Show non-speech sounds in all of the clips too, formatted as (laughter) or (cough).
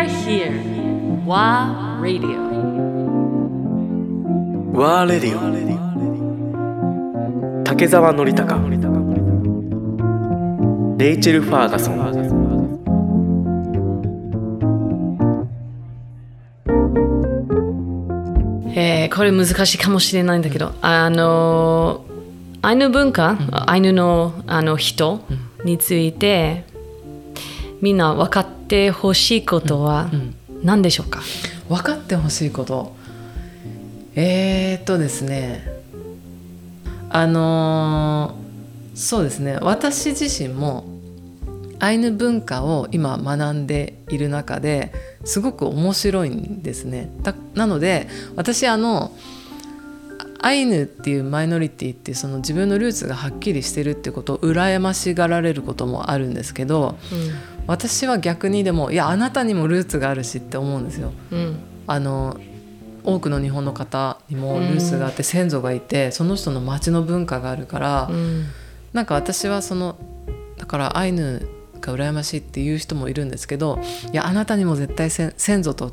are here. WA Radio. ワーレディオ竹澤典孝レイチェル・ファーガソンえーこれ難しいかもしれないんだけど、あのアイヌ文化、アイヌのあの人？について、みんな分かってほしいことは何でしょうか、分かってほしいこと。えー、っとですね。あのーそうですね。私自身もアイヌ文化を今学んでいる中ですごく面白いんですね。だなので私あのアイヌっていうマイノリティってその自分のルーツがはっきりしてるってことを羨ましがられることもあるんですけど私は逆にでもいやあなたにもルーツがあるしって思うんですよ。うんあの多くの日本の方にもルーツがあって先祖がいてその人の町の文化があるから、うんなんか私はそのだからアイヌが羨ましいっていう人もいるんですけどいやあなたにも絶対先先祖と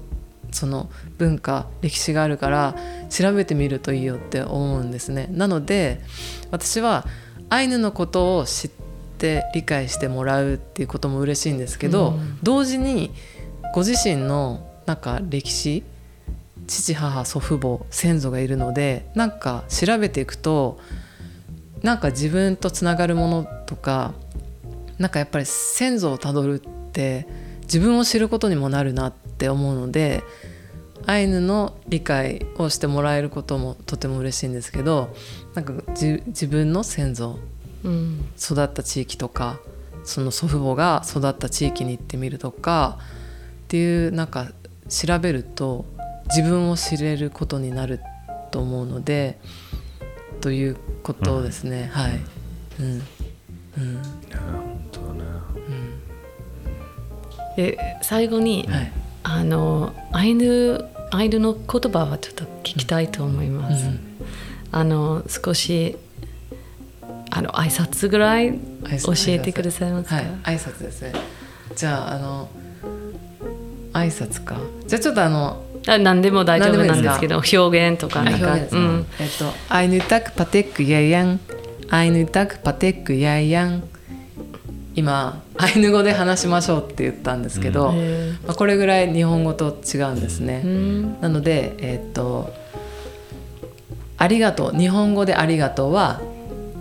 その文化歴史があるから調べてみるといいよって思うんですね。なので私はアイヌのことを知って理解してもらうっていうことも嬉しいんですけど、うん。同時にご自身のなんか歴史父母祖父母先祖がいるのでなんか調べていくとなんか自分とつながるものとかなんかやっぱり先祖をたどるって自分を知ることにもなるなって思うのでアイヌの理解をしてもらえることもとても嬉しいんですけどなんかじ自分の先祖うん育った地域とかその祖父母が育った地域に行ってみるとかっていうなんか調べると自分を知れることになると思うのでということですね、はい、うん。うん。で最後に、はい。あのアイヌアイヌの言葉はちょっと聞きたいと思います。うん。あの少しあの挨拶ぐらい教えてくださいますか？はい挨拶ですね。じゃああの挨拶か。じゃあちょっとあのあ何でも大丈夫なんですけど表現とかなんか、うん、えっと「アイヌタクパテックヤヤン」「アイヌタクパテックヤヤン」今アイヌ語で話しましょうって言ったんですけど、へまあ、これぐらい日本語と違うんですね。うん。なのでえっと「ありがとう」日本語で「ありがとう」は「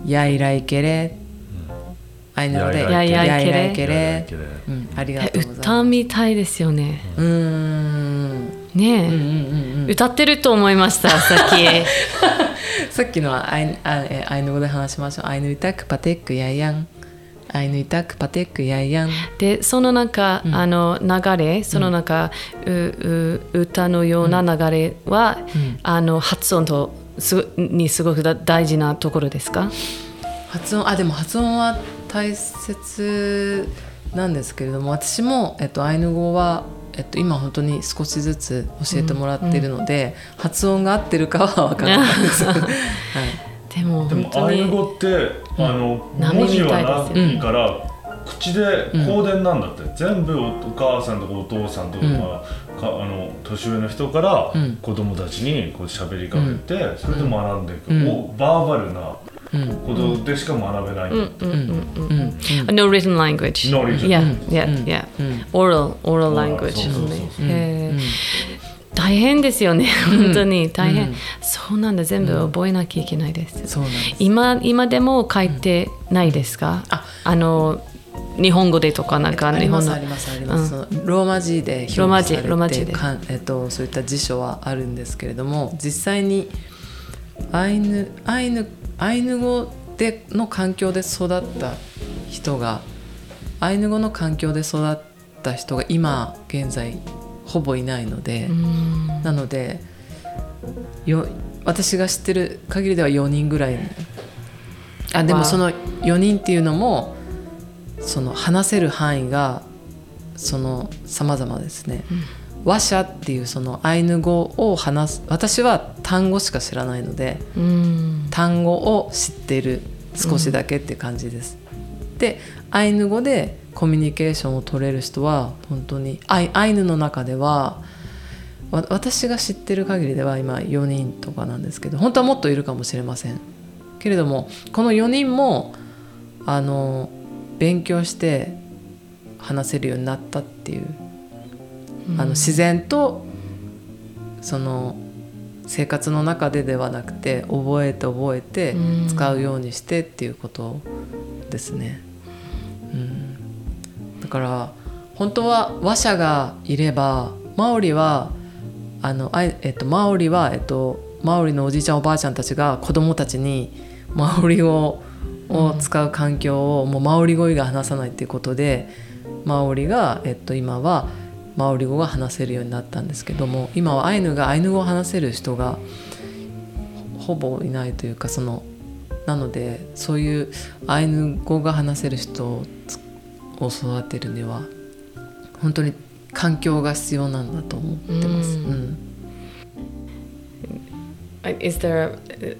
やいらいけれ」アイヌ語で「やいらいけれ。やいけれ。ありがえとう。歌みたいですよね。うーんね歌ってると思いましたさっき。(laughs) さっきのはアイあえアイヌ語で話しましょう。アイヌイタクパテックヤヤン。アイヌイタクパテックヤヤン。でそのなん。か、あの流れそのなんか、うう歌のような流れは、あの発音とすにすごくだ大事なところですか？発音あでも発音は大切なんですけれども私も、えっと、アイヌ語は、えっと、今本当に少しずつ教えてもらっているので、発音が合ってるかは分からないです。(laughs) はい。でもでもアイヌに語って、あの波文字はみたいですよないから、口で口伝なんだって、全部お母さんとかお父さんとか,、かあの年上の人からうん。子供たちにこう喋りかけて、それで学んでいく、うん。おバーバルなうん。ことでしか学べない、うん。うん。うん。うん。うん。No written language. No written Yeah, yeah, うん yeah. うん Oral, oral language. 大変ですよね、本当に大変、うんそうなんだ、全部覚えなきゃいけないです。そうなんです。今今でも書いてないですか、あの日本語でとかなんか日本のありますあります、ローマ字でローマ字ローマ字。でえっと、そういった辞書はあるんですけれども実際にアイヌアイヌアイヌ語での環境で育った人がアイヌ語の環境で育った人が今現在ほぼいないので、うん。なのでよ私が知ってる限りでは4人ぐらい。あでもその4人っていうのもその話せる範囲がその様々ですね。話者っていうそのアイヌ語を話す私は単語しか知らないのでうん単語を知ってる少しだけっていう感じです。でアイヌ語でコミュニケーションを取れる人は本当にアイアイヌの中ではわ私が知ってる限りでは今4人とかなんですけど本当はもっといるかもしれませんけれどもこの4人もあの勉強して話せるようになったっていう、あの自然とその生活の中でではなくて覚えて覚えてうん。使うようにしてっていうことですね。うん、だから本当は話者がいればマオリはあのあい、えっと、マオリは、えっと、マオリのおじいちゃんおばあちゃんたちが子供たちにマオリ語を使う環境を、もうマオリ語以外話さないっていうことでマオリが、えっと、今はマオリ語が話せるようになったんですけども今はアイヌがアイヌ語を話せる人がほぼいないというかそのなのでそういうアイヌ語が話せる人を育てるには本当に環境が必要なんだと思ってます。うんうん、Is there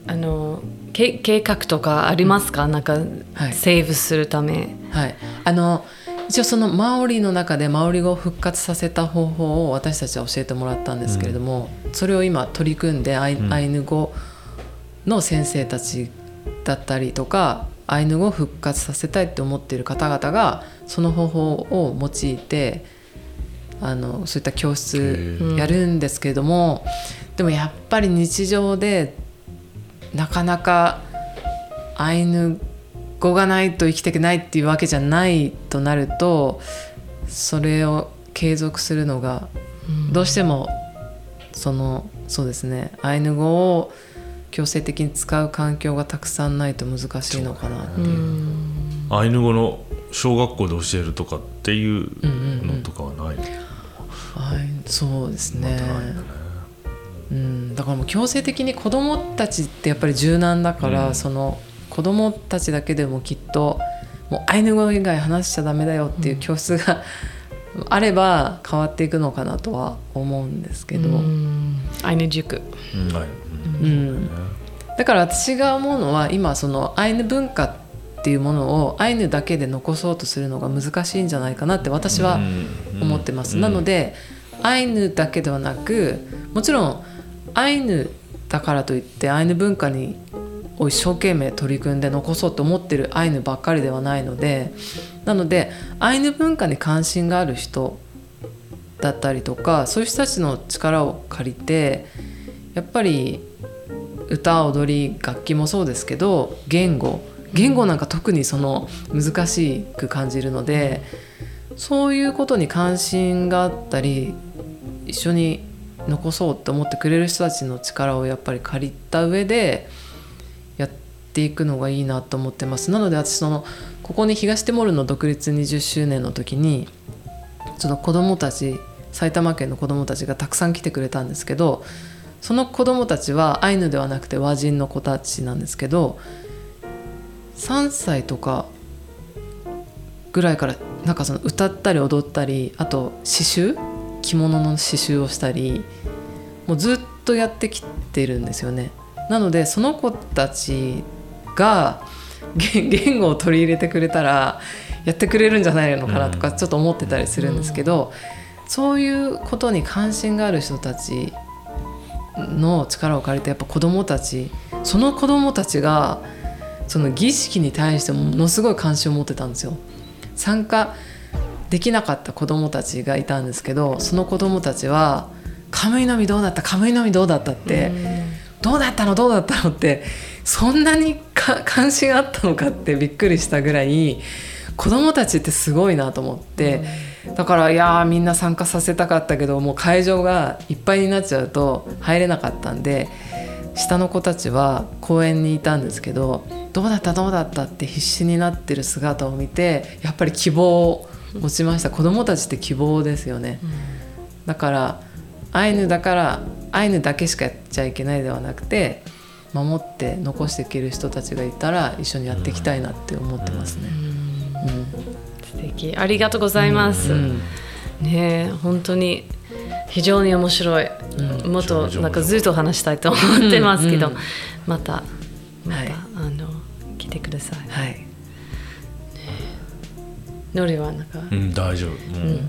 あのけ計画とかありますか、なんか、はい。セーブするため。はい、あの一応そのマオリの中でマオリ語を復活させた方法を私たちは教えてもらったんですけれども、それを今取り組んでアイ,、うん。アイヌ語の先生たちだったりとかアイヌ語を復活させたいって思っている方々がその方法を用いてあのそういった教室やるんですけれども、でもやっぱり日常でなかなかアイヌ語がないと生きていけないっていうわけじゃないとなるとそれを継続するのがどうしてもそのそうですねアイヌ語を強制的に使う環境がたくさんないと難しいのかなっていう。アイヌ語の小学校で教えるとかっていううんうんのとかはない、はい、そうですね。まうん、だからもう強制的に子どもたちってやっぱり柔軟だから、うん。その子どもたちだけでもきっともうアイヌ語以外話しちゃダメだよっていう教室が、あれば変わっていくのかなとは思うんですけど、うん。アイヌ塾。うん。はいうん。だから私が思うのは今そのアイヌ文化っていうものをアイヌだけで残そうとするのが難しいんじゃないかなって私は思ってます、なのでアイヌだけではなくもちろんアイヌだからといってアイヌ文化にを一生懸命取り組んで残そうと思ってるアイヌばっかりではないのでなのでアイヌ文化に関心がある人だったりとかそういう人たちの力を借りてやっぱり歌踊り楽器もそうですけど言語言語なんか特にその難しく感じるのでそういうことに関心があったり一緒に残そうって思ってくれる人たちの力をやっぱり借りた上でやっていくのがいいなと思ってます。なので私そのここに東ティモールの独立20周年の時にその子どもたち埼玉県の子どもたちがたくさん来てくれたんですけどその子どもたちはアイヌではなくて和人の子たちなんですけど3歳とかぐらいからなんかその歌ったり踊ったりあと刺繍着物の刺繍をしたりもうずっとやってきてるんですよね。なのでその子たちが (laughs) 言言語を取り入れてくれたらやってくれるんじゃないのかなとかちょっと思ってたりするんですけど、そういうことに関心がある人たちの力を借りてやっぱ子どもたちその子どもたちがその儀式に対してものすごい関心を持ってたんですよ。参加できなかった子どもたちがいたんですけどその子どもたちは「カムイの実どうだった？カムイの実どうだった」って「どうだったの？どうだったの?」ってそんなにか関心あったのかってびっくりしたぐらい子どもたちってすごいなと思って、だからいやーみんな参加させたかったけどもう会場がいっぱいになっちゃうと入れなかったんで下の子たちは公園にいたんですけどどうだった？どうだった？って必死になってる姿を見てやっぱり希望を持ちました。子どもたちって希望ですよね、だからアイヌだからアイヌだけしかやっちゃいけないではなくて守って残していける人たちがいたら一緒にやっていきたいなって思ってますね。素敵。ありがとうございます。うん。ねえ本当に非常に面白い、もっとなんかずっと話したいと思ってますけど、うんうん。またまた、はい。あの来てください。はい、ノリはなんか、うん大丈夫。もう、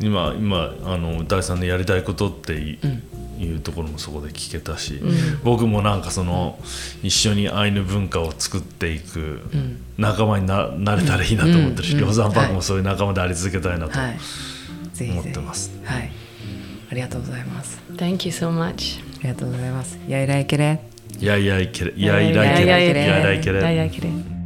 今今あの大さんのやりたいことってい,、うところもそこで聞けたし、僕もなんかその、一緒にアイヌ文化を作っていく仲間にななれたらいいなと思ってるし、うん。梁山泊はいもそういう仲間であり続けたいなと、はい。ぜひぜひ。思ってます。はい。ありがとうございます。Thank you so much. ありがとうございます。やいらいけれ。いやいやいけれ。いやいらいけれ。いやいらいけれ。いやいやいけれ